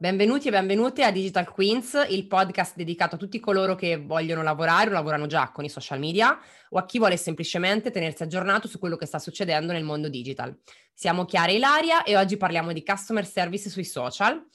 Benvenuti e benvenute a Digital Queens, il podcast dedicato a tutti coloro che vogliono lavorare o lavorano già con i social media o a chi vuole semplicemente tenersi aggiornato su quello che sta succedendo nel mondo digital. Siamo Chiara e Ilaria e oggi parliamo di customer service sui social.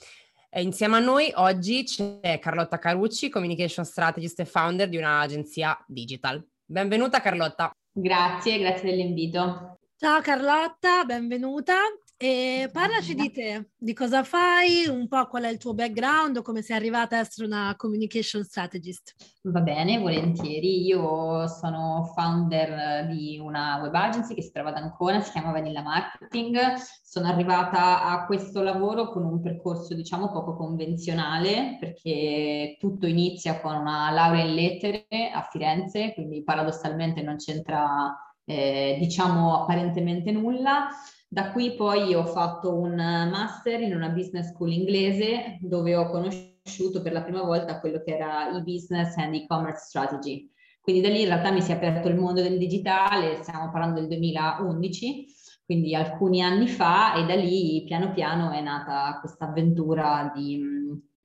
E insieme a noi oggi c'è Carlotta Carucci, communication strategist e founder di un'agenzia digital. Benvenuta Carlotta. Grazie, grazie dell'invito. Ciao Carlotta, benvenuta. E parlaci di te, di cosa fai, un po' qual è il tuo background, come sei arrivata a essere una communication strategist. Va bene, volentieri. Io sono founder di una web agency che si trova ad Ancona, si chiama Vanilla Marketing. Sono arrivata a questo lavoro con un percorso, diciamo, poco convenzionale, perché tutto inizia con una laurea in lettere a Firenze, quindi paradossalmente non c'entra, eh, diciamo, apparentemente nulla. Da qui poi ho fatto un master in una business school inglese dove ho conosciuto per la prima volta quello che era e-business and e-commerce strategy. Quindi da lì in realtà mi si è aperto il mondo del digitale, stiamo parlando del 2011, quindi alcuni anni fa e da lì piano piano è nata questa avventura di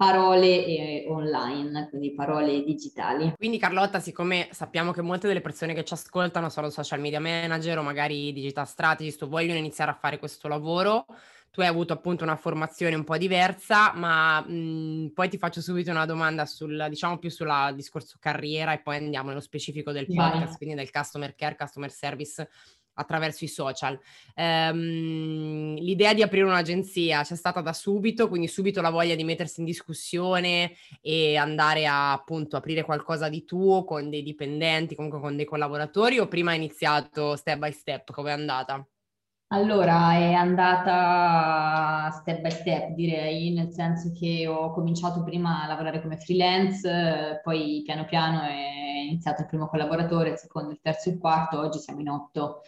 parole online, quindi parole digitali. Quindi Carlotta, siccome sappiamo che molte delle persone che ci ascoltano sono social media manager o magari digital strategist o vogliono iniziare a fare questo lavoro, tu hai avuto appunto una formazione un po' diversa, ma mh, poi ti faccio subito una domanda sul, diciamo più sul discorso carriera e poi andiamo nello specifico del podcast, yeah. quindi del customer care, customer service attraverso i social. Um, l'idea di aprire un'agenzia c'è stata da subito, quindi subito la voglia di mettersi in discussione e andare a appunto aprire qualcosa di tuo con dei dipendenti, comunque con dei collaboratori o prima hai iniziato step by step? Come è andata? Allora, è andata step by step, direi, nel senso che ho cominciato prima a lavorare come freelance, poi piano piano è iniziato il primo collaboratore, il secondo, il terzo, il quarto, oggi siamo in otto.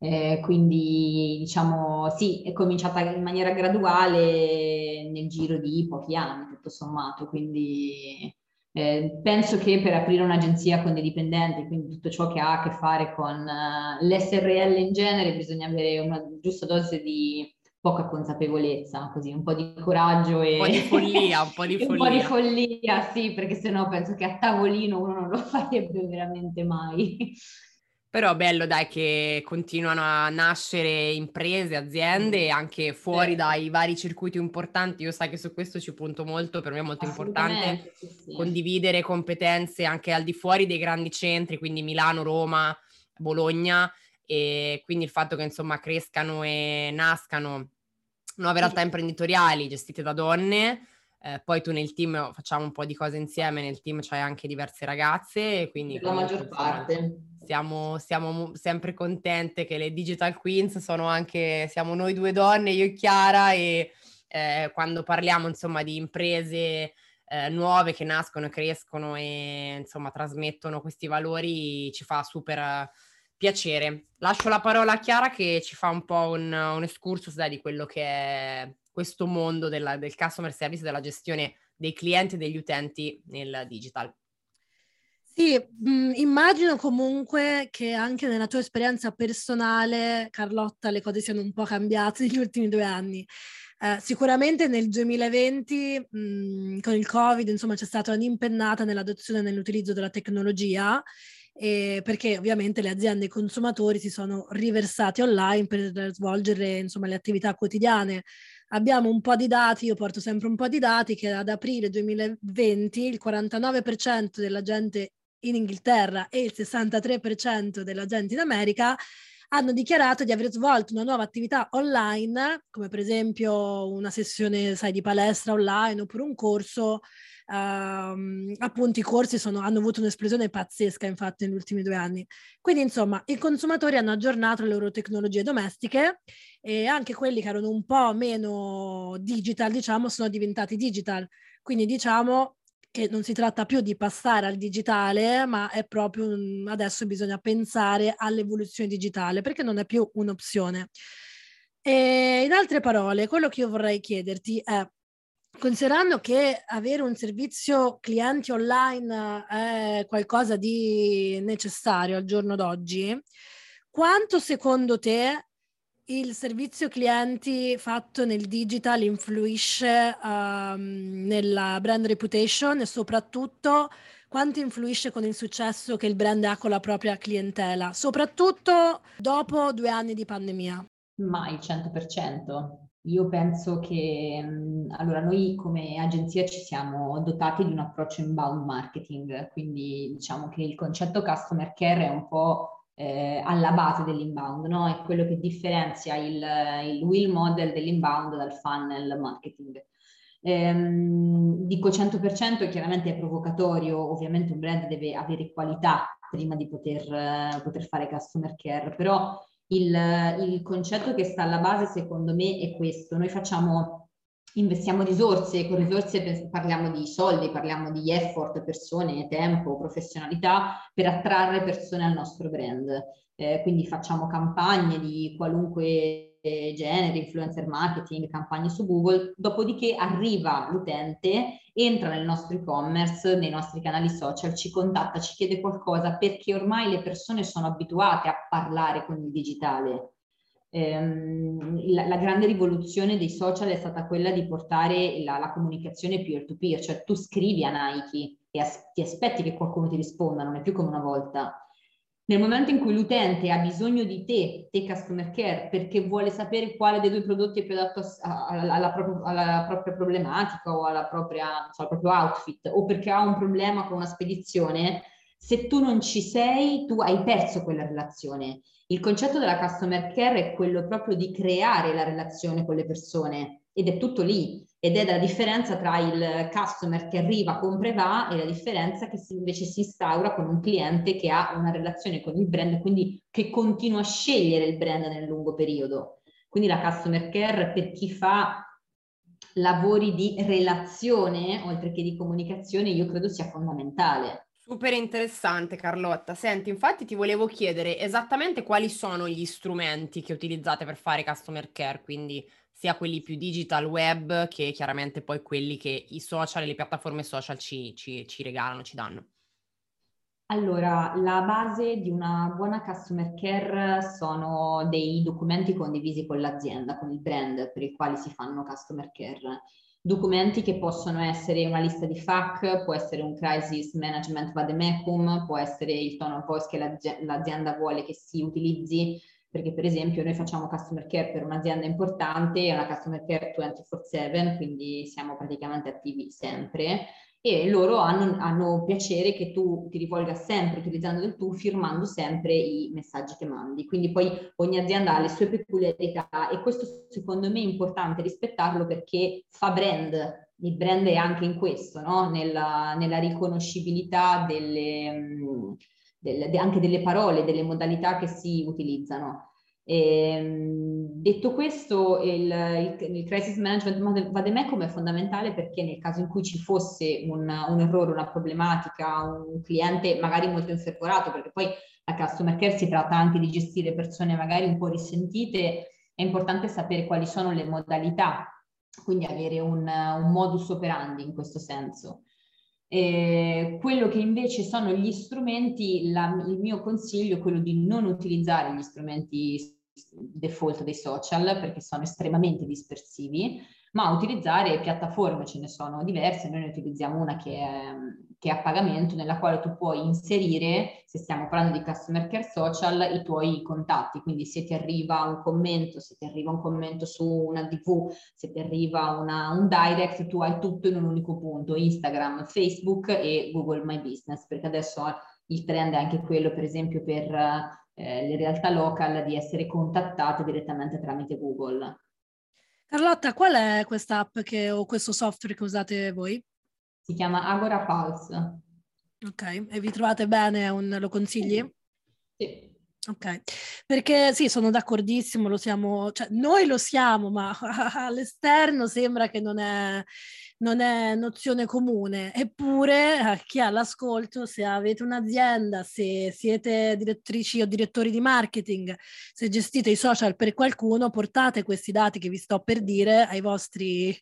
Eh, quindi diciamo sì, è cominciata in maniera graduale nel giro di pochi anni, tutto sommato, quindi eh, penso che per aprire un'agenzia con dei dipendenti, quindi tutto ciò che ha a che fare con uh, l'SRL in genere, bisogna avere una giusta dose di poca consapevolezza, così un po' di coraggio e un po' di follia, un po' di follia. un po' di follia, sì, perché sennò penso che a tavolino uno non lo farebbe veramente mai. Però bello dai che continuano a nascere imprese, aziende anche fuori dai vari circuiti importanti. Io sai che su questo ci punto molto, per me è molto importante sì, sì. condividere competenze anche al di fuori dei grandi centri, quindi Milano, Roma, Bologna e quindi il fatto che insomma crescano e nascano nuove realtà imprenditoriali gestite da donne. Eh, poi tu nel team facciamo un po' di cose insieme, nel team c'hai anche diverse ragazze, quindi... La maggior parte siamo, siamo sempre contente che le Digital Queens sono anche, siamo noi due donne, io e Chiara, e eh, quando parliamo insomma di imprese eh, nuove che nascono crescono e insomma trasmettono questi valori ci fa super piacere. Lascio la parola a Chiara che ci fa un po' un, un excursus dai, di quello che è questo mondo della, del customer service, della gestione dei clienti e degli utenti nel digital. Sì, mh, mm, immagino comunque che anche nella tua esperienza personale, Carlotta, le cose siano un po' cambiate negli ultimi due anni. Eh, sicuramente nel 2020, mh, mm, con il Covid, insomma, c'è stata un'impennata nell'adozione e nell'utilizzo della tecnologia, eh, perché ovviamente le aziende e i consumatori si sono riversati online per svolgere insomma, le attività quotidiane. Abbiamo un po' di dati, io porto sempre un po' di dati, che ad aprile 2020 il 49% della gente in Inghilterra e il 63% della gente in America hanno dichiarato di aver svolto una nuova attività online, come per esempio una sessione, sai, di palestra online oppure un corso. Um, appunto i corsi sono, hanno avuto un'esplosione pazzesca infatti negli ultimi due anni. Quindi insomma i consumatori hanno aggiornato le loro tecnologie domestiche e anche quelli che erano un po' meno digital, diciamo, sono diventati digital. Quindi diciamo che non si tratta più di passare al digitale, ma è proprio adesso bisogna pensare all'evoluzione digitale perché non è più un'opzione. E in altre parole, quello che io vorrei chiederti è considerando che avere un servizio clienti online è qualcosa di necessario al giorno d'oggi, quanto secondo te il servizio clienti fatto nel digital influisce um, nella brand reputation e soprattutto quanto influisce con il successo che il brand ha con la propria clientela, soprattutto dopo due anni di pandemia? Mai 100%. Io penso che mm, allora noi come agenzia ci siamo dotati di un approccio inbound marketing, quindi diciamo che il concetto customer care è un po' eh, alla base dell'inbound, no? È quello che differenzia il, il wheel model dell'inbound dal funnel marketing. Ehm, dico 100% chiaramente è provocatorio, ovviamente un brand deve avere qualità prima di poter, eh, poter fare customer care, però il, il concetto che sta alla base secondo me è questo, noi facciamo investiamo risorse, con risorse parliamo di soldi, parliamo di effort, persone, tempo, professionalità per attrarre persone al nostro brand. Eh, quindi facciamo campagne di qualunque genere, influencer marketing, campagne su Google, dopodiché arriva l'utente, entra nel nostro e-commerce, nei nostri canali social, ci contatta, ci chiede qualcosa perché ormai le persone sono abituate a parlare con il digitale. Ehm, la, la, grande rivoluzione dei social è stata quella di portare la, la comunicazione peer-to-peer, cioè tu scrivi a Nike e as- ti aspetti che qualcuno ti risponda, non è più come una volta. Nel momento in cui l'utente ha bisogno di te, te customer care, perché vuole sapere quale dei due prodotti è più adatto alla, alla, propria, alla propria, problematica o alla propria, cioè al proprio outfit, o perché ha un problema con una spedizione, se tu non ci sei, tu hai perso quella relazione. Il concetto della customer care è quello proprio di creare la relazione con le persone ed è tutto lì ed è la differenza tra il customer che arriva, compra e va e la differenza che si, invece si instaura con un cliente che ha una relazione con il brand, quindi che continua a scegliere il brand nel lungo periodo. Quindi la customer care per chi fa lavori di relazione oltre che di comunicazione io credo sia fondamentale. Super interessante Carlotta. Senti, infatti ti volevo chiedere esattamente quali sono gli strumenti che utilizzate per fare customer care, quindi sia quelli più digital web che chiaramente poi quelli che i social e le piattaforme social ci, ci, ci regalano, ci danno. Allora, la base di una buona customer care sono dei documenti condivisi con l'azienda, con il brand per i quali si fanno customer care. Documenti che possono essere una lista di FAQ, può essere un crisis management vademecum, può essere il tone of voice che l'azienda vuole che si utilizzi perché per esempio noi facciamo customer care per un'azienda importante, è una customer care 24/7, quindi siamo praticamente attivi sempre e loro hanno, hanno, piacere che tu ti rivolga sempre utilizzando del tu, firmando sempre i messaggi che mandi. Quindi poi ogni azienda ha le sue peculiarità e questo secondo me è importante rispettarlo perché fa brand. Il brand è anche in questo, no? nella, nella riconoscibilità delle, del, de, anche delle parole, delle modalità che si utilizzano. Ehm, detto questo, il, il, il, crisis management vademecum è fondamentale perché nel caso in cui ci fosse un, un, errore, una problematica, un cliente magari molto infervorato, perché poi la customer care si tratta anche di gestire persone magari un po' risentite, è importante sapere quali sono le modalità, quindi avere un, un modus operandi in questo senso. Eh, quello che invece sono gli strumenti, la, il mio consiglio è quello di non utilizzare gli strumenti default dei social perché sono estremamente dispersivi, ma utilizzare piattaforme, ce ne sono diverse, noi ne utilizziamo una che è, che è a pagamento nella quale tu puoi inserire, se stiamo parlando di customer care social, i tuoi contatti, quindi se ti arriva un commento, se ti arriva un commento su una DV, se ti arriva una, un direct, tu hai tutto in un unico punto, Instagram, Facebook e Google My Business, perché adesso il trend è anche quello, per esempio, per eh, le realtà local di essere contattate direttamente tramite Google. Carlotta, qual è questa app che, o questo software che usate voi? Si chiama Agora Pulse. Ok, e vi trovate bene? Un, lo consigli? Sì. Ok, perché sì, sono d'accordissimo, lo siamo, cioè noi lo siamo, ma all'esterno sembra che non è, non è nozione comune. Eppure, a chi ha l'ascolto, se avete un'azienda, se siete direttrici o direttori di marketing, se gestite i social per qualcuno, portate questi dati che vi sto per dire ai vostri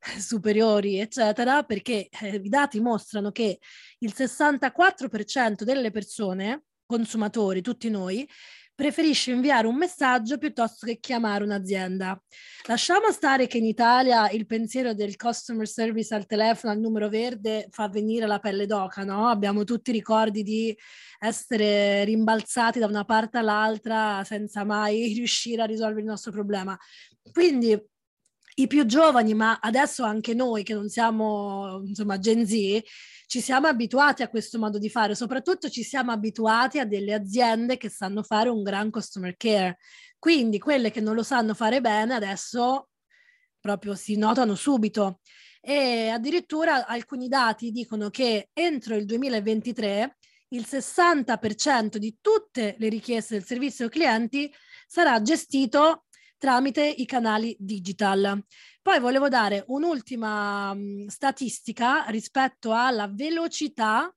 superiori, eccetera, perché eh, i dati mostrano che il 64% delle persone, consumatori, tutti noi, preferisce inviare un messaggio piuttosto che chiamare un'azienda. Lasciamo stare che in Italia il pensiero del customer service al telefono al numero verde fa venire la pelle d'oca, no? Abbiamo tutti ricordi di essere rimbalzati da una parte all'altra senza mai riuscire a risolvere il nostro problema. Quindi i più giovani, ma adesso anche noi che non siamo insomma Gen Z, ci siamo abituati a questo modo di fare, soprattutto ci siamo abituati a delle aziende che sanno fare un gran customer care. Quindi quelle che non lo sanno fare bene adesso proprio si notano subito. E addirittura alcuni dati dicono che entro il 2023 il 60% di tutte le richieste del servizio clienti sarà gestito tramite i canali digital. Poi volevo dare un'ultima mh, statistica rispetto alla velocità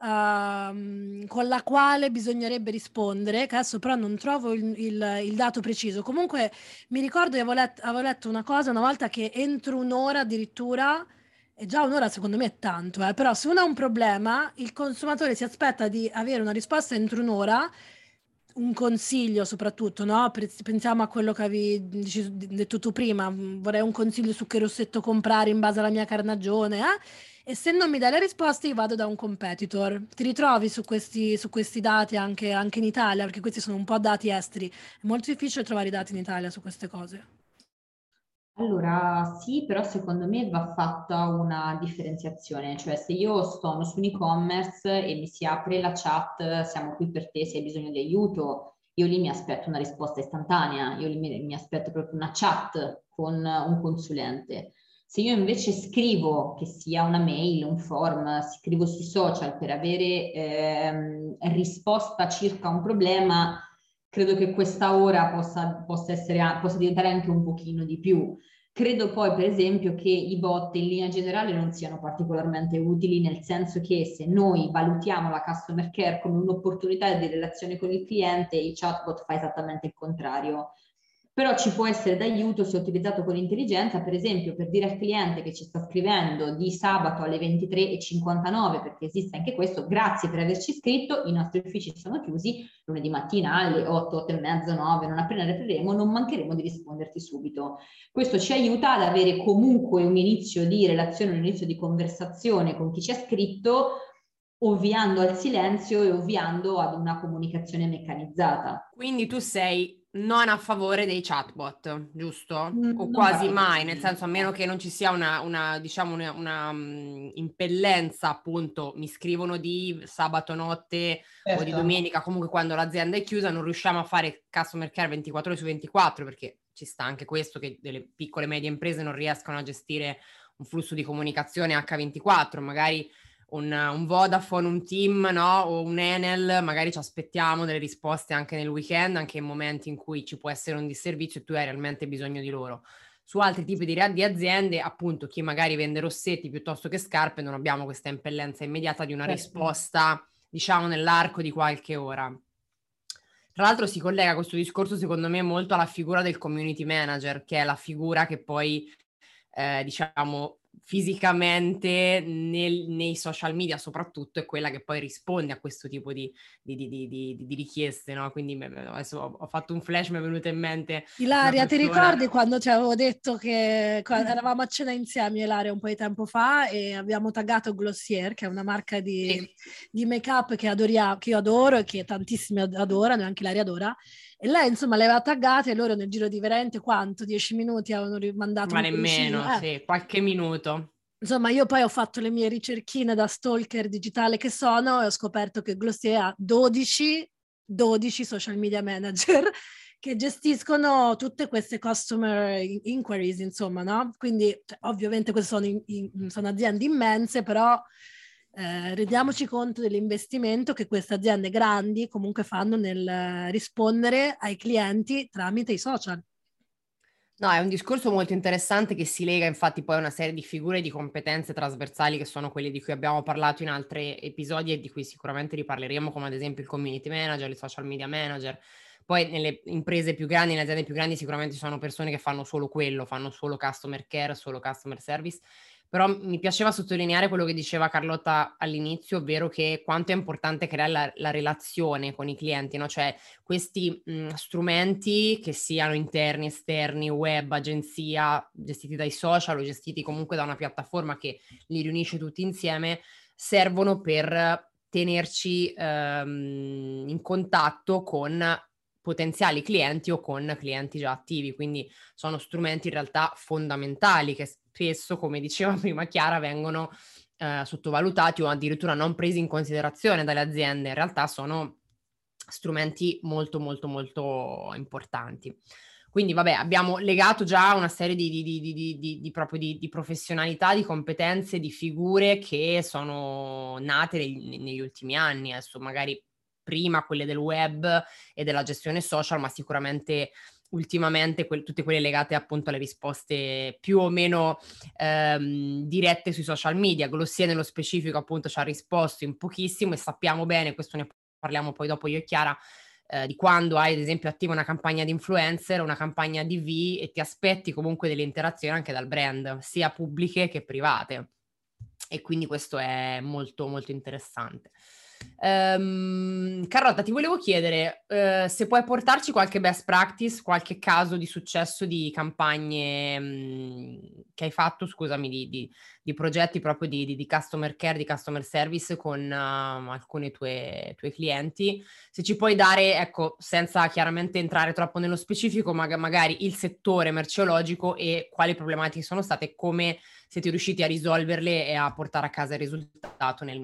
Uh, con la quale bisognerebbe rispondere, che adesso però non trovo il, il, il dato preciso. Comunque mi ricordo che avevo, let, avevo, letto una cosa una volta che entro un'ora addirittura, e già un'ora secondo me è tanto, eh, però se uno ha un problema, il consumatore si aspetta di avere una risposta entro un'ora un consiglio soprattutto, no? Pensiamo a quello che avevi detto tu prima, vorrei un consiglio su che rossetto comprare in base alla mia carnagione, eh? E se non mi dai le risposte io vado da un competitor. Ti ritrovi su questi, su questi dati anche, anche in Italia, perché questi sono un po' dati esteri. È molto difficile trovare i dati in Italia su queste cose. Allora sì, però secondo me va fatta una differenziazione, cioè se io sto su un e-commerce e mi si apre la chat, siamo qui per te se hai bisogno di aiuto, io lì mi aspetto una risposta istantanea, io lì mi, mi aspetto proprio una chat con un consulente. Se io invece scrivo, che sia una mail, un form, scrivo sui social per avere ehm, risposta circa un problema, credo che questa ora possa, possa, essere, possa diventare anche un pochino di più. Credo poi, per esempio, che i bot in linea generale non siano particolarmente utili, nel senso che se noi valutiamo la customer care come un'opportunità di relazione con il cliente, il chatbot fa esattamente il contrario però ci può essere d'aiuto se utilizzato con intelligenza, per esempio per dire al cliente che ci sta scrivendo di sabato alle 23.59, perché esiste anche questo, grazie per averci scritto, i nostri uffici sono chiusi, lunedì mattina alle 8, 8 e mezza, 9, non appena riapriremo, non mancheremo di risponderti subito. Questo ci aiuta ad avere comunque un inizio di relazione, un inizio di conversazione con chi ci ha scritto, ovviando al silenzio e ovviando ad una comunicazione meccanizzata. Quindi tu sei non a favore dei chatbot, giusto? Mm, o quasi mai, nel senso a meno che non ci sia una, una diciamo, una, una um, impellenza, appunto, mi scrivono di sabato notte certo. o di certo. domenica, comunque quando l'azienda è chiusa non riusciamo a fare customer care 24 ore su 24 perché ci sta anche questo che delle piccole e medie imprese non riescono a gestire un flusso di comunicazione H24, magari un, un, Vodafone, un Team no? o un Enel, magari ci aspettiamo delle risposte anche nel weekend, anche in momenti in cui ci può essere un disservizio e tu hai realmente bisogno di loro. Su altri tipi di, di aziende, appunto, chi magari vende rossetti piuttosto che scarpe, non abbiamo questa impellenza immediata di una certo. risposta, diciamo, nell'arco di qualche ora. Tra l'altro si collega questo discorso, secondo me, molto alla figura del community manager, che è la figura che poi, eh, diciamo, fisicamente nel, nei social media soprattutto è quella che poi risponde a questo tipo di, di, di, di richieste, no? Quindi adesso ho, ho, fatto un flash, mi è venuto in mente... Ilaria, ti ricordi quando ti avevo detto che eravamo a cena insieme, Ilaria, un po' di tempo fa e abbiamo taggato Glossier, che è una marca di, sì. make-up che, adoria, che io adoro e che tantissimi adorano, anche Ilaria adora, e lei, insomma, le aveva taggate e loro nel giro di veramente quanto? Dieci minuti avevano rimandato Ma nemmeno, eh. sì, qualche minuto. Insomma, io poi ho fatto le mie ricerchine da stalker digitale che sono e ho scoperto che Glossier ha 12, 12 social media manager che gestiscono tutte queste customer inquiries, insomma, no? Quindi, cioè, ovviamente queste sono, in, in, sono aziende immense, però eh, rendiamoci conto dell'investimento che queste aziende grandi comunque fanno nel rispondere ai clienti tramite i social. No, è un discorso molto interessante che si lega infatti poi a una serie di figure e di competenze trasversali che sono quelle di cui abbiamo parlato in altri episodi e di cui sicuramente riparleremo, come ad esempio il community manager, il social media manager, Poi nelle imprese più grandi, nelle aziende più grandi sicuramente ci sono persone che fanno solo quello, fanno solo customer care, solo customer service però mi piaceva sottolineare quello che diceva Carlotta all'inizio, ovvero che quanto è importante creare la, la relazione con i clienti, no? cioè questi mh, strumenti che siano interni, esterni, web, agenzia, gestiti dai social o gestiti comunque da una piattaforma che li riunisce tutti insieme, servono per tenerci ehm, in contatto con potenziali clienti o con clienti già attivi, quindi sono strumenti in realtà fondamentali che spesso, come diceva prima Chiara, vengono eh, sottovalutati o addirittura non presi in considerazione dalle aziende. In realtà sono strumenti molto molto molto importanti. Quindi vabbè, abbiamo legato già una serie di, di, di, proprio di, professionalità, di competenze, di figure che sono nate negli, negli ultimi anni. Adesso magari prima quelle del web e della gestione social, ma sicuramente ultimamente que- tutte quelle legate appunto alle risposte più o meno ehm, dirette sui social media. Glossia nello specifico appunto ci ha risposto in pochissimo e sappiamo bene, questo ne parliamo poi dopo io e Chiara, eh, di quando hai ad esempio attiva una campagna di influencer, una campagna DV e ti aspetti comunque delle interazioni anche dal brand, sia pubbliche che private. E quindi questo è molto molto interessante. Um, Carlotta, ti volevo chiedere uh, se puoi portarci qualche best practice, qualche caso di successo di campagne um, che hai fatto, scusami, di, di, di progetti proprio di, di, customer care, di customer service con uh, alcuni tuoi, clienti. Se ci puoi dare, ecco, senza chiaramente entrare troppo nello specifico, ma magari il settore merceologico e quali problematiche sono state come siete riusciti a risolverle e a portare a casa il risultato nel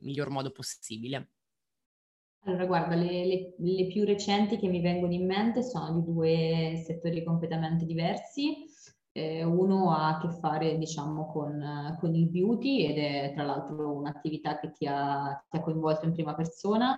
miglior modo possibile. Allora, guarda, le, le, le, più recenti che mi vengono in mente sono di due settori completamente diversi. Eh, uno ha a che fare, diciamo, con, con, il beauty ed è tra l'altro un'attività che ti ha, ti ha coinvolto in prima persona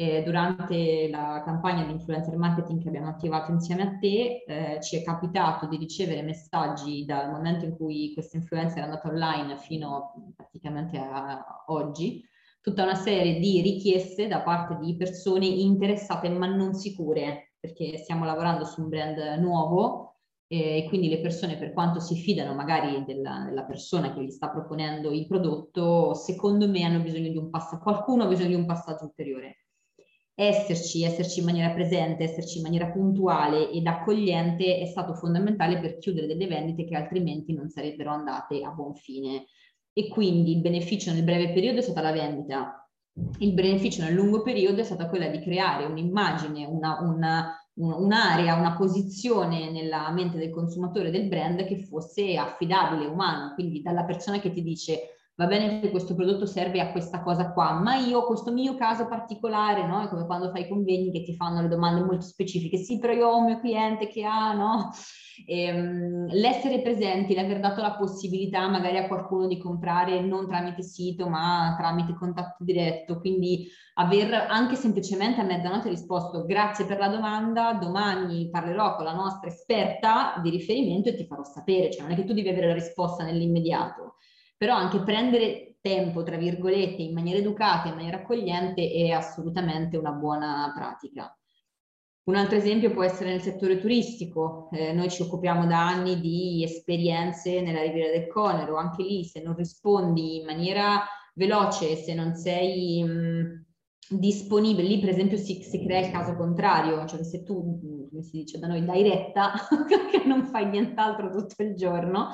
eh, durante la campagna di influencer marketing che abbiamo attivato insieme a te, eh, ci è capitato di ricevere messaggi dal momento in cui questa influencer è andata online fino praticamente a oggi, tutta una serie di richieste da parte di persone interessate ma non sicure, perché stiamo lavorando su un brand nuovo e quindi le persone per quanto si fidano magari della, della, persona che gli sta proponendo il prodotto, secondo me hanno bisogno di un passaggio, qualcuno ha bisogno di un passaggio ulteriore esserci, esserci in maniera presente, esserci in maniera puntuale ed accogliente è stato fondamentale per chiudere delle vendite che altrimenti non sarebbero andate a buon fine. E quindi il beneficio nel breve periodo è stata la vendita, il beneficio nel lungo periodo è stata quella di creare un'immagine, una, una, un'area, una posizione nella mente del consumatore del brand che fosse affidabile, umana, quindi dalla persona che ti dice va bene che questo prodotto serve a questa cosa qua, ma io questo mio caso particolare, no? È come quando fai i convegni che ti fanno le domande molto specifiche, sì, però io ho un mio cliente che ha, no? E, um, l'essere presenti, l'aver dato la possibilità magari a qualcuno di comprare non tramite sito, ma tramite contatto diretto, quindi aver anche semplicemente a mezzanotte risposto grazie per la domanda, domani parlerò con la nostra esperta di riferimento e ti farò sapere, cioè non è che tu devi avere la risposta nell'immediato però anche prendere tempo, tra virgolette, in maniera educata, in maniera accogliente è assolutamente una buona pratica. Un altro esempio può essere nel settore turistico, eh, noi ci occupiamo da anni di esperienze nella Riviera del Conero, anche lì se non rispondi in maniera veloce, se non sei mh, disponibile, lì per esempio si, si, crea il caso contrario, cioè se tu, come si dice da noi, dai retta, che non fai nient'altro tutto il giorno,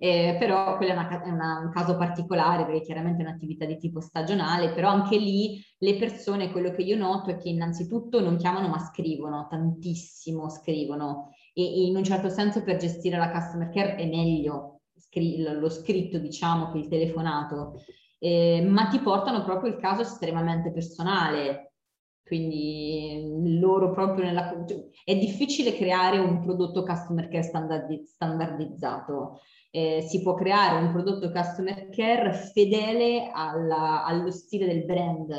eh, però quello è, una, è una, un caso particolare perché chiaramente è un'attività di tipo stagionale, però anche lì le persone, quello che io noto è che innanzitutto non chiamano ma scrivono, tantissimo scrivono e, in un certo senso per gestire la customer care è meglio lo scritto diciamo che il telefonato eh, ma ti portano proprio il caso estremamente personale. Quindi loro proprio nella... Cioè, è difficile creare un prodotto customer care standardi, standardizzato. Eh, si può creare un prodotto customer care fedele alla, allo stile del brand,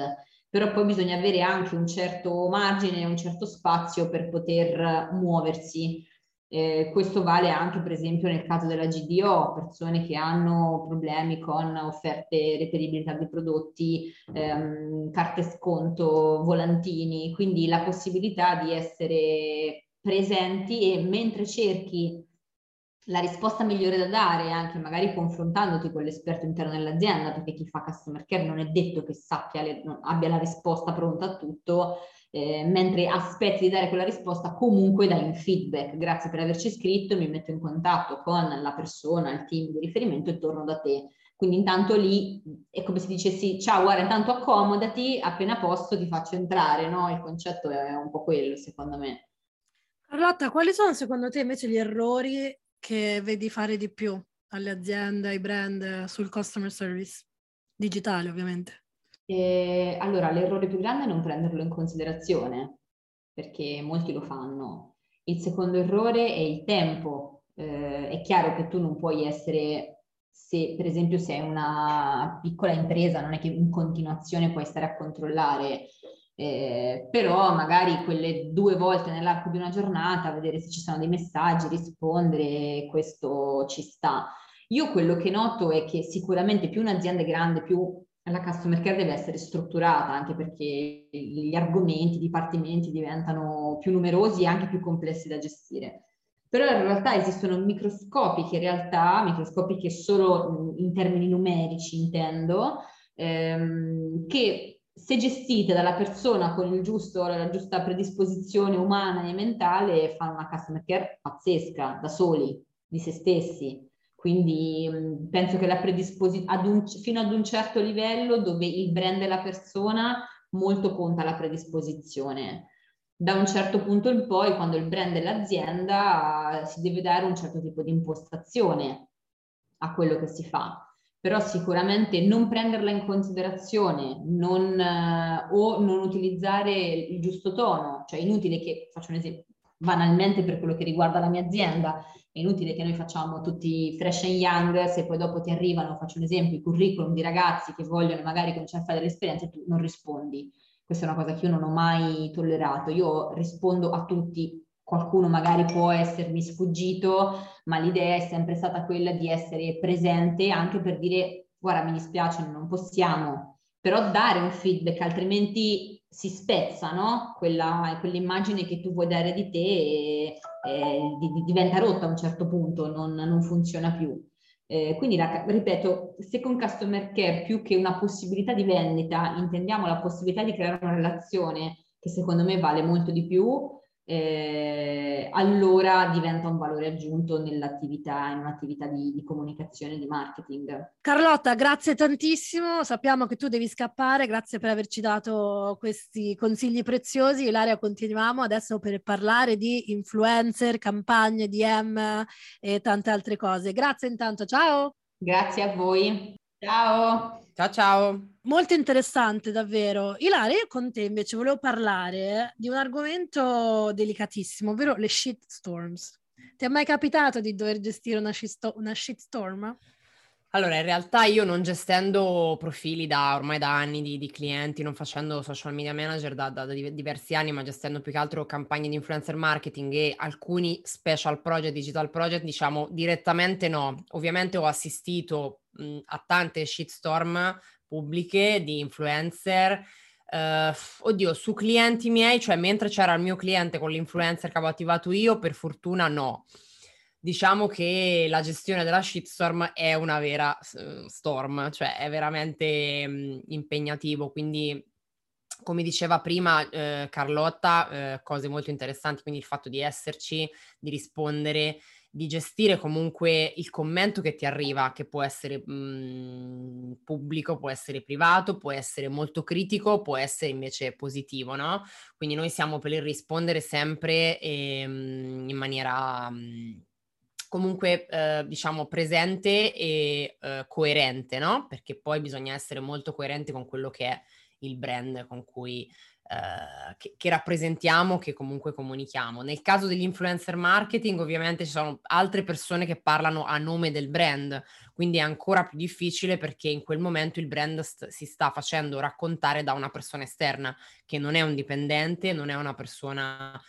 però poi bisogna avere anche un certo margine, un certo spazio per poter muoversi Eh, questo vale anche per esempio nel caso della GDO, persone che hanno problemi con offerte reperibilità di prodotti, ehm, carte sconto, volantini, quindi la possibilità di essere presenti e mentre cerchi la risposta migliore da dare, anche magari confrontandoti con l'esperto interno dell'azienda, perché chi fa customer care non è detto che sappia le, abbia la risposta pronta a tutto, eh, mentre aspetti di dare quella risposta, comunque dai un feedback. Grazie per averci scritto, mi metto in contatto con la persona, il team di riferimento e torno da te. Quindi intanto lì è come se dicessi ciao, guarda, intanto accomodati, appena posso ti faccio entrare, no? Il concetto è un po' quello, secondo me. Carlotta, quali sono secondo te invece gli errori che vedi fare di più alle aziende, ai brand sul customer service? Digitale, ovviamente. E, allora, l'errore più grande è non prenderlo in considerazione, perché molti lo fanno. Il secondo errore è il tempo. Eh, è chiaro che tu non puoi essere, se per esempio sei una piccola impresa, non è che in continuazione puoi stare a controllare, eh, però magari quelle due volte nell'arco di una giornata, vedere se ci sono dei messaggi, rispondere, questo ci sta. Io quello che noto è che sicuramente più un'azienda è grande, più la customer care deve essere strutturata anche perché gli argomenti, i dipartimenti diventano più numerosi e anche più complessi da gestire. Però in realtà esistono microscopiche realtà, microscopiche solo in termini numerici intendo, ehm, che se gestite dalla persona con giusto, la giusta predisposizione umana e mentale fanno una customer care pazzesca, da soli, di se stessi. Quindi penso che la predisposizione, fino ad un certo livello dove il brand e la persona molto conta la predisposizione. Da un certo punto in poi, quando il brand è l'azienda, si deve dare un certo tipo di impostazione a quello che si fa. Però sicuramente non prenderla in considerazione non, eh, o non utilizzare il giusto tono, cioè inutile che, faccio un esempio, banalmente per quello che riguarda la mia azienda, è inutile che noi facciamo tutti fresh and young se poi dopo ti arrivano, faccio un esempio, i curriculum di ragazzi che vogliono magari cominciare a fare delle esperienze tu non rispondi. Questa è una cosa che io non ho mai tollerato. Io rispondo a tutti, qualcuno magari può essermi sfuggito, ma l'idea è sempre stata quella di essere presente anche per dire guarda mi dispiace, non possiamo, però dare un feedback, altrimenti si spezza, no? Quella, quell'immagine che tu vuoi dare di te e, e, diventa rotta a un certo punto, non, non funziona più. Eh, quindi, la, ripeto, se con Customer Care più che una possibilità di vendita intendiamo la possibilità di creare una relazione che secondo me vale molto di più, eh, allora diventa un valore aggiunto nell'attività, in un'attività di, di comunicazione, di marketing. Carlotta, grazie tantissimo. Sappiamo che tu devi scappare, grazie per averci dato questi consigli preziosi. Ilaria, continuiamo adesso per parlare di influencer, campagne, DM e tante altre cose. Grazie intanto, ciao. Grazie a voi. Ciao. Ciao ciao. Molto interessante davvero. Ilaria, io con te invece volevo parlare di un argomento delicatissimo, ovvero le shitstorms. Ti è mai capitato di dover gestire una, shisto- una shitstorm? Allora, in realtà io non gestendo profili da ormai da anni di, di clienti, non facendo social media manager da, da, da, diversi anni, ma gestendo più che altro campagne di influencer marketing e alcuni special project, digital project, diciamo direttamente no. Ovviamente ho assistito mh, a tante shitstorm pubbliche di influencer. Uh, oddio, su clienti miei, cioè mentre c'era il mio cliente con l'influencer che avevo attivato io, per fortuna no. Diciamo che la gestione della shitstorm è una vera storm, cioè è veramente mh, impegnativo, quindi come diceva prima eh, Carlotta, eh, cose molto interessanti, quindi il fatto di esserci, di rispondere, di gestire comunque il commento che ti arriva, che può essere mh, mhmm, pubblico, può essere privato, può essere molto critico, può essere invece positivo, no? Quindi noi siamo per rispondere sempre ehm, in maniera mh, mhmm, comunque eh, diciamo presente e eh, coerente, no? Perché poi bisogna essere molto coerenti con quello che è il brand con cui eh, che, che, rappresentiamo, che comunque comunichiamo. Nel caso dell'influencer marketing ovviamente ci sono altre persone che parlano a nome del brand, quindi è ancora più difficile perché in quel momento il brand st- si sta facendo raccontare da una persona esterna che non è un dipendente, non è una persona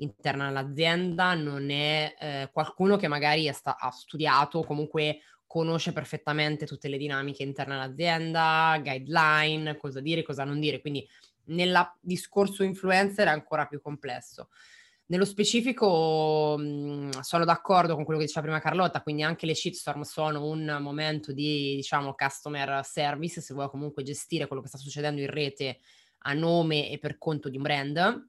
interna all'azienda, non è eh, qualcuno che magari sta- ha studiato o comunque conosce perfettamente tutte le dinamiche interne all'azienda, guideline, cosa dire, cosa non dire, quindi nel discorso influencer è ancora più complesso. Nello specifico sono d'accordo con quello che diceva prima Carlotta, quindi anche le shitstorm sono un momento di, diciamo, customer service, se vuoi comunque gestire quello che sta succedendo in rete a nome e per conto di un brand.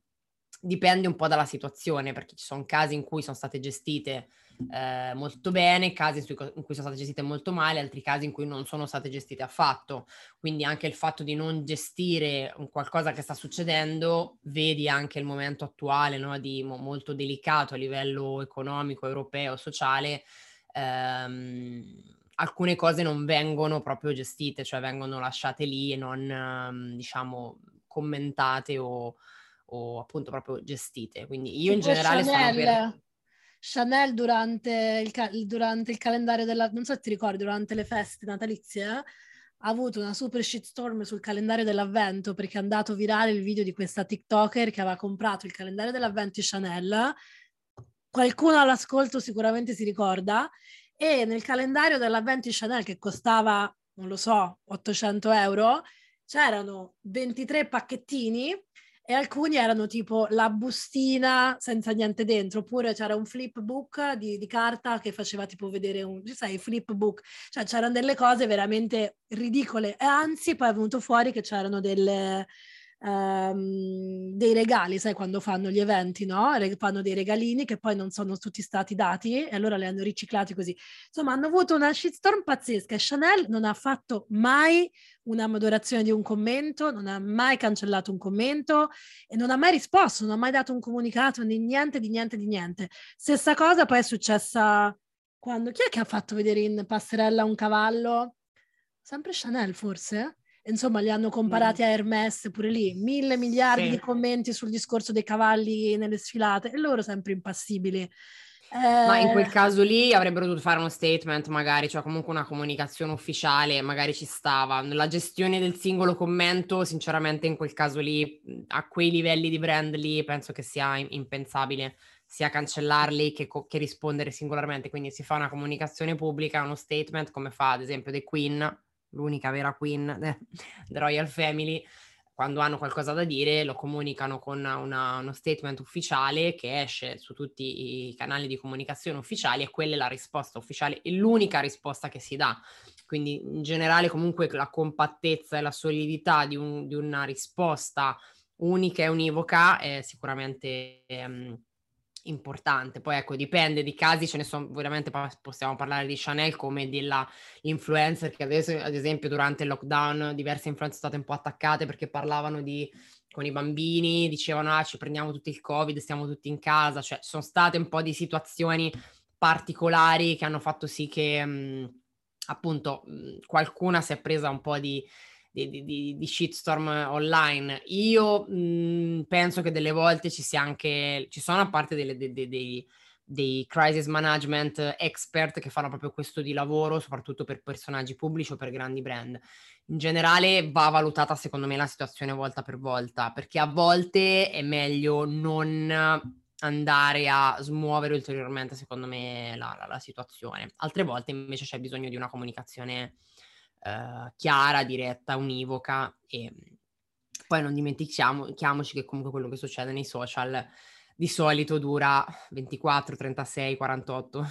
Dipende un po' dalla situazione, perché ci sono casi in cui sono state gestite eh, molto bene, casi in cui, in cui sono state gestite molto male, altri casi in cui non sono state gestite affatto. Quindi anche il fatto di non gestire qualcosa che sta succedendo, vedi anche il momento attuale no, di mo- molto delicato a livello economico, europeo, sociale. Ehm, alcune cose non vengono proprio gestite, cioè vengono lasciate lì e non, ehm, diciamo, commentate o, o appunto proprio gestite. Quindi io in generale Chanel, sono per... Chanel durante il, ca- durante il calendario della... non so se ti ricordi, durante le feste natalizie, ha avuto una super shitstorm sul calendario dell'avvento perché è andato virale il video di questa TikToker che aveva comprato il calendario dell'avvento di Chanel. Qualcuno all'ascolto sicuramente si ricorda. E nel calendario dell'avvento di Chanel che costava, non lo so, 800 euro, c'erano 23 pacchettini e alcuni erano tipo la bustina senza niente dentro, oppure c'era un flipbook di, di carta che faceva tipo vedere un, sai, flipbook, cioè c'erano delle cose veramente ridicole. E anzi poi è venuto fuori che c'erano delle, um, dei regali, sai quando fanno gli eventi, no? Fanno dei regalini che poi non sono tutti stati dati e allora li hanno riciclati così. Insomma, hanno avuto una shitstorm pazzesca e Chanel non ha fatto mai una moderazione di un commento, non ha mai cancellato un commento e non ha mai risposto, non ha mai dato un comunicato, di niente, di niente, di niente. Stessa cosa poi è successa quando, chi è che ha fatto vedere in passerella un cavallo? Sempre Chanel forse? Insomma li hanno comparati a Hermes pure lì, mille miliardi sì. di commenti sul discorso dei cavalli nelle sfilate e loro sempre impassibili. Eh... Ma in quel caso lì avrebbero dovuto fare uno statement magari, cioè comunque una comunicazione ufficiale, magari ci stava. La gestione del singolo commento, sinceramente in quel caso lì, a quei livelli di brand lì, penso che sia impensabile sia cancellarli che, che rispondere singolarmente. Quindi si fa una comunicazione pubblica, uno statement come fa ad esempio The Queen, l'unica vera queen The Royal Family, quando hanno qualcosa da dire lo comunicano con una, uno statement ufficiale che esce su tutti i canali di comunicazione ufficiali e quella è la risposta ufficiale, è l'unica risposta che si dà. Quindi in generale comunque la compattezza e la solidità di, un, di una risposta unica e univoca è sicuramente... Ehm, importante. Poi ecco, dipende di casi, ce ne sono veramente, possiamo parlare di Chanel come dell'influencer che adesso, ad esempio durante il lockdown diverse influencer sono state un po' attaccate perché parlavano di con i bambini, dicevano ah ci prendiamo tutti il covid, stiamo tutti in casa, cioè ci sono state un po' di situazioni particolari che hanno fatto sì che mh, appunto mh, qualcuna si è presa un po' di di, di, di shitstorm online. Io mh, mhmm, penso che delle volte ci sia anche, ci sono a parte delle, dei, dei, dei crisis management expert che fanno proprio questo di lavoro, soprattutto per personaggi pubblici o per grandi brand. In generale va valutata secondo me la situazione volta per volta, perché a volte è meglio non andare a smuovere ulteriormente, secondo me, la, la, la situazione. Altre volte invece c'è bisogno di una comunicazione eh, chiara, diretta, univoca e poi non dimentichiamoci che comunque quello che succede nei social di solito dura 24, 36, 48,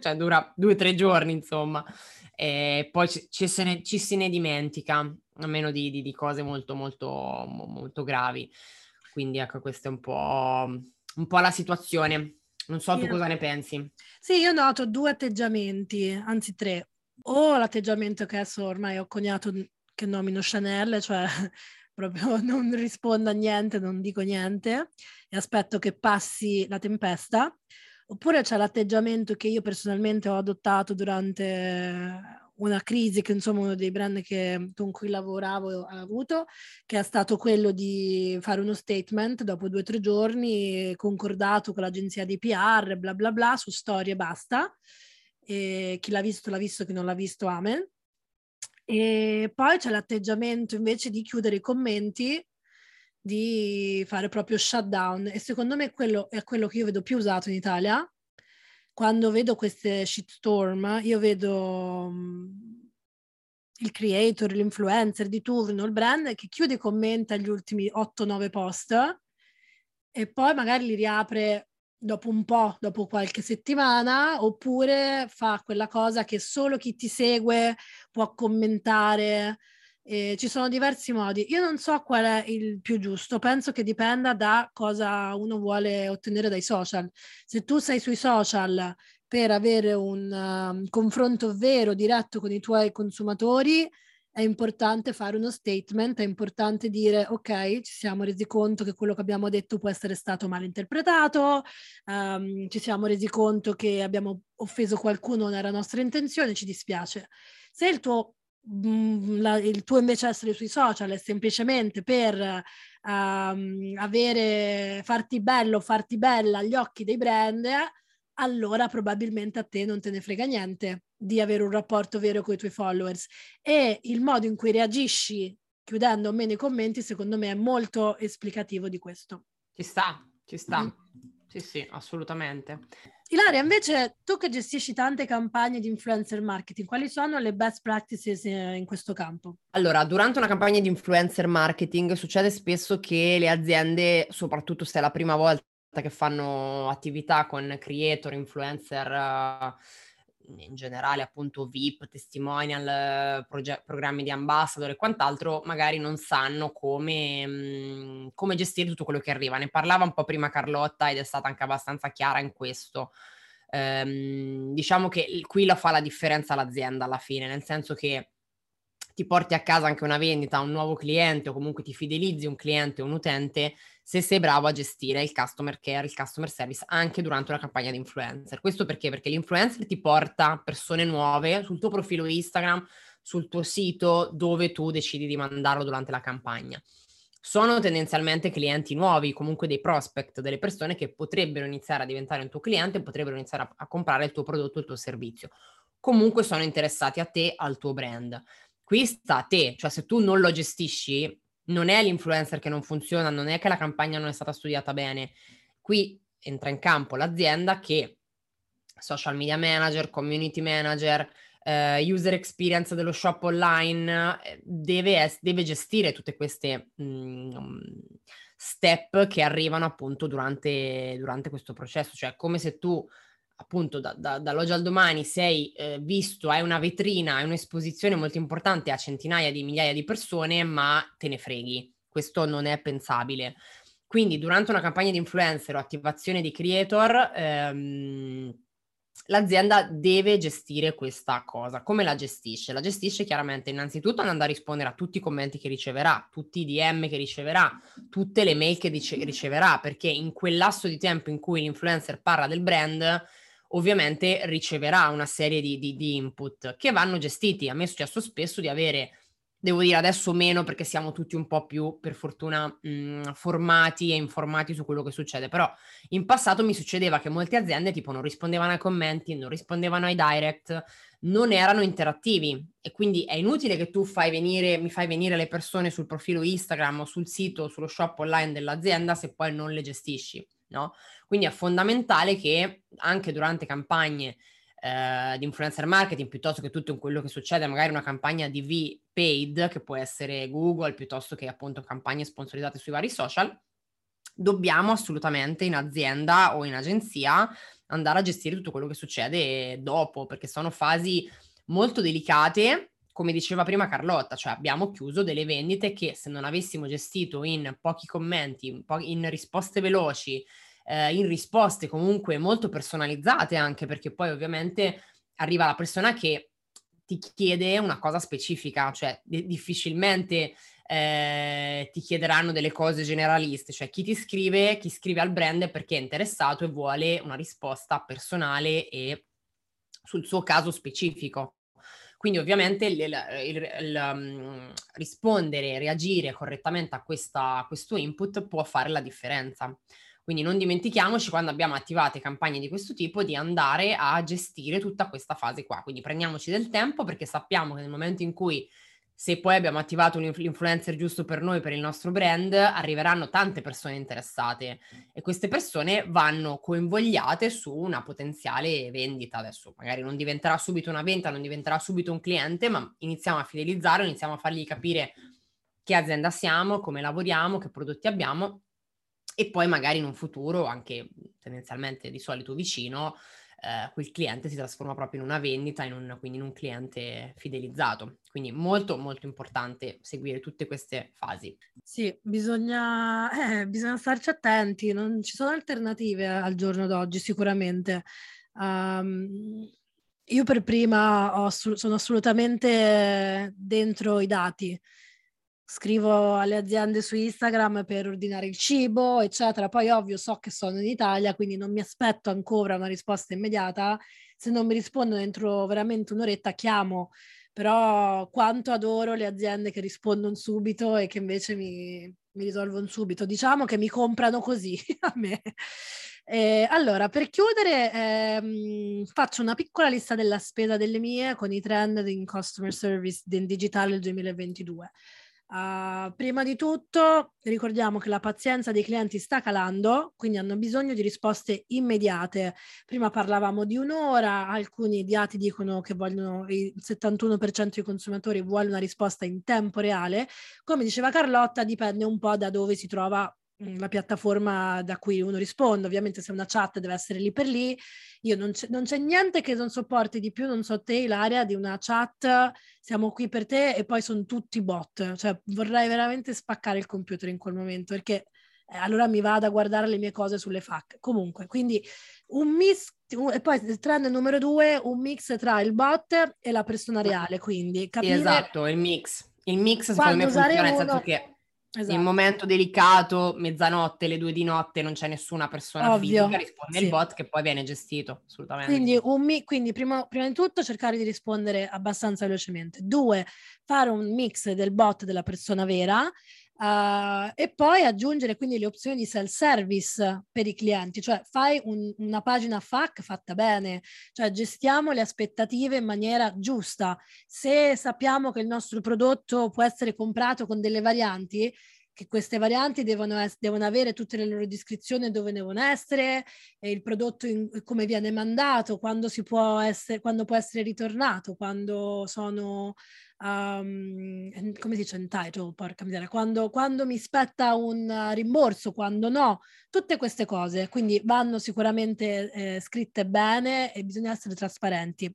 cioè dura due o tre giorni insomma, e poi ci, ci, se ne, ci se ne dimentica, a meno di, di, di, cose molto molto molto gravi. Quindi ecco, questa è un po', un po' la situazione. Non so tu cosa ne pensi. Sì, io noto due atteggiamenti, anzi tre o l'atteggiamento che adesso ormai ho coniato che nomino Chanel, cioè proprio non rispondo a niente, non dico niente e aspetto che passi la tempesta, oppure c'è l'atteggiamento che io personalmente ho adottato durante una crisi che insomma uno dei brand che, con cui lavoravo ha avuto, che è stato quello di fare uno statement dopo due o tre giorni concordato con l'agenzia di PR, bla bla bla, su storie e basta e chi l'ha visto l'ha visto, chi non l'ha visto amen. E poi c'è l'atteggiamento invece di chiudere i commenti di fare proprio shutdown e secondo me quello è quello che io vedo più usato in Italia. Quando vedo queste shitstorm, io vedo mm, il creator, l'influencer di turno, il brand che chiude e commenta gli ultimi 8-9 post e poi magari li riapre dopo un po', dopo qualche settimana, oppure fa quella cosa che solo chi ti segue può commentare. Eh, ci sono diversi modi. Io non so qual è il più giusto, penso che dipenda da cosa uno vuole ottenere dai social. Se tu sei sui social per avere un uh, confronto vero, diretto con i tuoi consumatori, è importante fare uno statement, è importante dire ok, ci siamo resi conto che quello che abbiamo detto può essere stato mal interpretato, um, ci siamo resi conto che abbiamo offeso qualcuno, non era nostra intenzione, ci dispiace. Se il tuo, mm, la, il tuo invece essere sui social è semplicemente per um, avere, farti bello, farti bella agli occhi dei brand, allora probabilmente a te non te ne frega niente di avere un rapporto vero con i tuoi followers e il modo in cui reagisci chiudendo o meno i commenti secondo me è molto esplicativo di questo. Ci sta, ci sta. Mm. Sì, sì, assolutamente. Ilaria, invece tu che gestisci tante campagne di influencer marketing, quali sono le best practices eh, in questo campo? Allora, durante una campagna di influencer marketing succede spesso che le aziende, soprattutto se è la prima volta che fanno attività con creator, influencer, uh, in generale appunto VIP, testimonial, proge- programmi di ambassador e quant'altro, magari non sanno come, mh, mhmm, come, gestire tutto quello che arriva. Ne parlava un po' prima Carlotta ed è stata anche abbastanza chiara in questo. Ehm, diciamo che qui la fa la differenza l'azienda alla fine, nel senso che ti porti a casa anche una vendita, un nuovo cliente o comunque ti fidelizzi un cliente un utente se sei bravo a gestire il customer care, il customer service anche durante una campagna di influencer. Questo perché? Perché l'influencer ti porta persone nuove sul tuo profilo Instagram, sul tuo sito dove tu decidi di mandarlo durante la campagna. Sono tendenzialmente clienti nuovi, comunque dei prospect, delle persone che potrebbero iniziare a diventare un tuo cliente, potrebbero iniziare a, a comprare il tuo prodotto, il tuo servizio. Comunque sono interessati a te, al tuo brand. Qui sta a te, cioè se tu non lo gestisci, non è l'influencer che non funziona, non è che la campagna non è stata studiata bene. Qui entra in campo l'azienda che social media manager, community manager, eh, user experience dello shop online, eh, deve, deve gestire tutte queste mh, mm, step che arrivano appunto durante, durante questo processo. Cioè, come se tu appunto da, da, dall'oggi al domani sei eh, visto, hai una vetrina, hai un'esposizione molto importante a centinaia di migliaia di persone, ma te ne freghi. Questo non è pensabile. Quindi durante una campagna di influencer o attivazione di creator, ehm, l'azienda deve gestire questa cosa. Come la gestisce? La gestisce chiaramente innanzitutto andando a rispondere a tutti i commenti che riceverà, tutti i DM che riceverà, tutte le mail che dice, riceverà, perché in quel lasso di tempo in cui l'influencer parla del brand, ovviamente riceverà una serie di, di, di input che vanno gestiti. A me è successo spesso di avere devo dire adesso meno perché siamo tutti un po' più, per fortuna, mh, formati e informati su quello che succede, però in passato mi succedeva che molte aziende tipo non rispondevano ai commenti, non rispondevano ai direct, non erano interattivi e quindi è inutile che tu fai venire, mi fai venire le persone sul profilo Instagram o sul sito sullo shop online dell'azienda se poi non le gestisci, no? Quindi è fondamentale che anche durante campagne eh, di influencer marketing piuttosto che tutto quello che succede, magari una campagna di V paid, che può essere Google, piuttosto che appunto campagne sponsorizzate sui vari social, dobbiamo assolutamente in azienda o in agenzia andare a gestire tutto quello che succede dopo, perché sono fasi molto delicate come diceva prima Carlotta, cioè abbiamo chiuso delle vendite che se non avessimo gestito in pochi commenti, in, po- in risposte veloci, eh, in risposte comunque molto personalizzate anche perché poi ovviamente arriva la persona che ti chiede una cosa specifica, cioè di- difficilmente eh, ti chiederanno delle cose generaliste, cioè chi ti scrive, chi scrive al brand perché è interessato e vuole una risposta personale e sul suo caso specifico. Quindi ovviamente il, il, il, um, rispondere, reagire correttamente a, questa, a questo input può fare la differenza. Quindi non dimentichiamoci quando abbiamo attivate campagne di questo tipo di andare a gestire tutta questa fase qua. Quindi prendiamoci del tempo perché sappiamo che nel momento in cui se poi abbiamo attivato un influencer giusto per noi, per il nostro brand, arriveranno tante persone interessate e queste persone vanno coinvogliate su una potenziale vendita. Adesso magari non diventerà subito una vendita, non diventerà subito un cliente, ma iniziamo a fidelizzare, iniziamo a fargli capire che azienda siamo, come lavoriamo, che prodotti abbiamo e poi magari in un futuro, anche tendenzialmente di solito vicino, eh, quel cliente si trasforma proprio in una vendita, in un, quindi in un cliente fidelizzato. Quindi molto molto importante seguire tutte queste fasi. Sì, bisogna, eh, bisogna starci attenti, non ci sono alternative al giorno d'oggi sicuramente. Um, io per prima ho, sono assolutamente dentro i dati scrivo alle aziende su Instagram per ordinare il cibo, eccetera. Poi ovvio so che sono in Italia, quindi non mi aspetto ancora una risposta immediata. Se non mi rispondono entro veramente un'oretta, chiamo. Però quanto adoro le aziende che rispondono subito e che invece mi, mi risolvono subito. Diciamo che mi comprano così a me. Eh, allora, per chiudere, ehm, faccio una piccola lista della spesa delle mie con i trend in customer service in digitale 2022. Uh, prima di tutto ricordiamo che la pazienza dei clienti sta calando, quindi hanno bisogno di risposte immediate. Prima parlavamo di un'ora, alcuni dati dicono che vogliono, il 71% dei consumatori vuole una risposta in tempo reale. Come diceva Carlotta, dipende un po' da dove si trova la piattaforma da cui uno risponde. Ovviamente se una chat deve essere lì per lì io non c'è, non c'è, niente che non sopporti di più, non so te Ilaria, di una chat, siamo qui per te e poi sono tutti bot, cioè vorrei veramente spaccare il computer in quel momento perché eh, allora mi vado a guardare le mie cose sulle FAC. Comunque, quindi un mix, un, e poi il trend numero due, un mix tra il bot e la persona reale, quindi capire... Esatto, il mix. Il mix secondo me funziona, nel senso che Esatto. In un momento delicato, mezzanotte, le due di notte, non c'è nessuna persona Ovvio, fisica, risponde sì. il bot che poi viene gestito, assolutamente. Quindi, mi- quindi prima, prima, di tutto cercare di rispondere abbastanza velocemente. Due, fare un mix del bot della persona vera Uh, e poi aggiungere quindi le opzioni di self-service per i clienti, cioè fai un, una pagina FAC fatta bene, cioè gestiamo le aspettative in maniera giusta. Se sappiamo che il nostro prodotto può essere comprato con delle varianti, che queste varianti devono, es- devono avere tutte le loro descrizioni dove devono essere, il prodotto in- come viene mandato, quando, si può essere, quando può essere ritornato, quando sono um, come si dice entitled, porca miseria, quando, quando mi spetta un rimborso, quando no, tutte queste cose, quindi vanno sicuramente eh, scritte bene e bisogna essere trasparenti.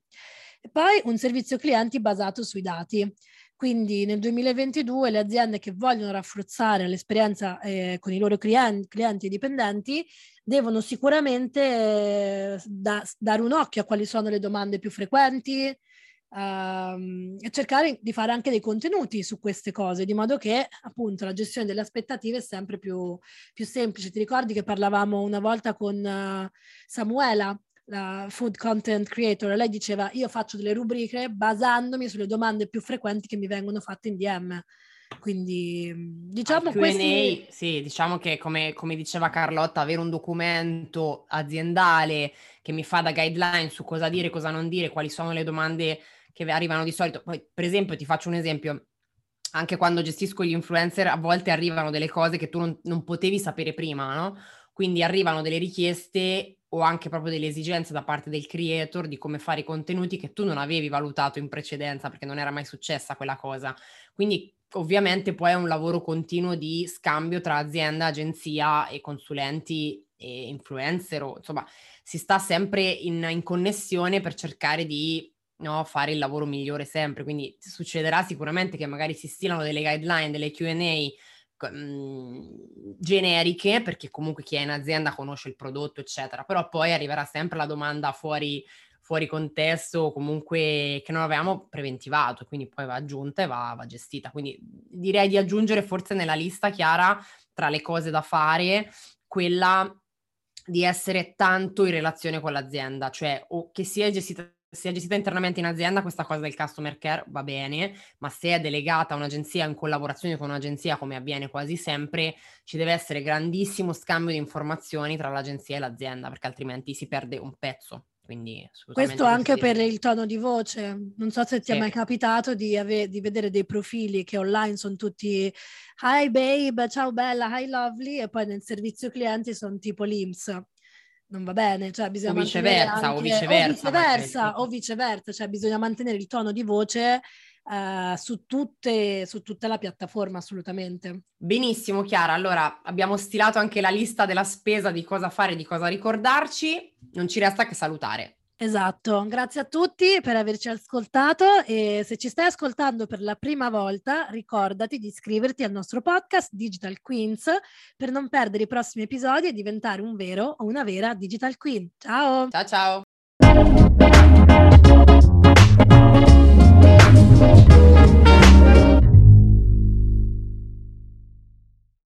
E poi un servizio clienti basato sui dati. Quindi nel 2022 le aziende che vogliono rafforzare l'esperienza eh, con i loro clienti, clienti e dipendenti devono sicuramente eh, da, dare un occhio a quali sono le domande più frequenti, Uh, e cercare di fare anche dei contenuti su queste cose, di modo che appunto la gestione delle aspettative è sempre più, più semplice. Ti ricordi che parlavamo una volta con uh, Samuela, la food content creator, lei diceva io faccio delle rubriche basandomi sulle domande più frequenti che mi vengono fatte in DM. Quindi diciamo Q&A, questi... sì, diciamo che come, come, diceva Carlotta, avere un documento aziendale che mi fa da guideline su cosa dire, cosa non dire, quali sono le domande che arrivano di solito. Poi, per esempio, ti faccio un esempio. Anche quando gestisco gli influencer, a volte arrivano delle cose che tu non, non potevi sapere prima, no? Quindi arrivano delle richieste o anche proprio delle esigenze da parte del creator di come fare i contenuti che tu non avevi valutato in precedenza perché non era mai successa quella cosa. Quindi ovviamente poi è un lavoro continuo di scambio tra azienda, agenzia e consulenti e influencer, o, insomma si sta sempre in, in connessione per cercare di no, fare il lavoro migliore sempre. Quindi succederà sicuramente che magari si stilano delle guideline, delle QA mh, generiche, perché comunque chi è in azienda conosce il prodotto, eccetera. Però poi arriverà sempre la domanda fuori, fuori contesto comunque che non avevamo preventivato, quindi poi va aggiunta e va, va gestita. Quindi direi di aggiungere forse nella lista chiara tra le cose da fare quella di essere tanto in relazione con l'azienda, cioè o che sia gestita se è gestita internamente in azienda, questa cosa del customer care va bene, ma se è delegata a un'agenzia in collaborazione con un'agenzia, come avviene quasi sempre, ci deve essere grandissimo scambio di informazioni tra l'agenzia e l'azienda, perché altrimenti si perde un pezzo Quindi, Questo anche per il tono di voce. Non so se ti sì. è mai capitato di, ave- di, vedere dei profili che online sono tutti Hi babe, ciao bella, hi lovely e poi nel servizio clienti sono tipo l'IMS. Non va bene, cioè bisogna o viceversa, anche... o viceversa, o viceversa, o viceversa, cioè bisogna mantenere il tono di voce Uh, su, tutte, su tutta la piattaforma assolutamente. Benissimo Chiara, allora abbiamo stilato anche la lista della spesa di cosa fare, di cosa ricordarci, non ci resta che salutare. Esatto, grazie a tutti per averci ascoltato e se ci stai ascoltando per la prima volta ricordati di iscriverti al nostro podcast Digital Queens per non perdere i prossimi episodi e diventare un vero o una vera Digital Queen. Ciao! Ciao ciao!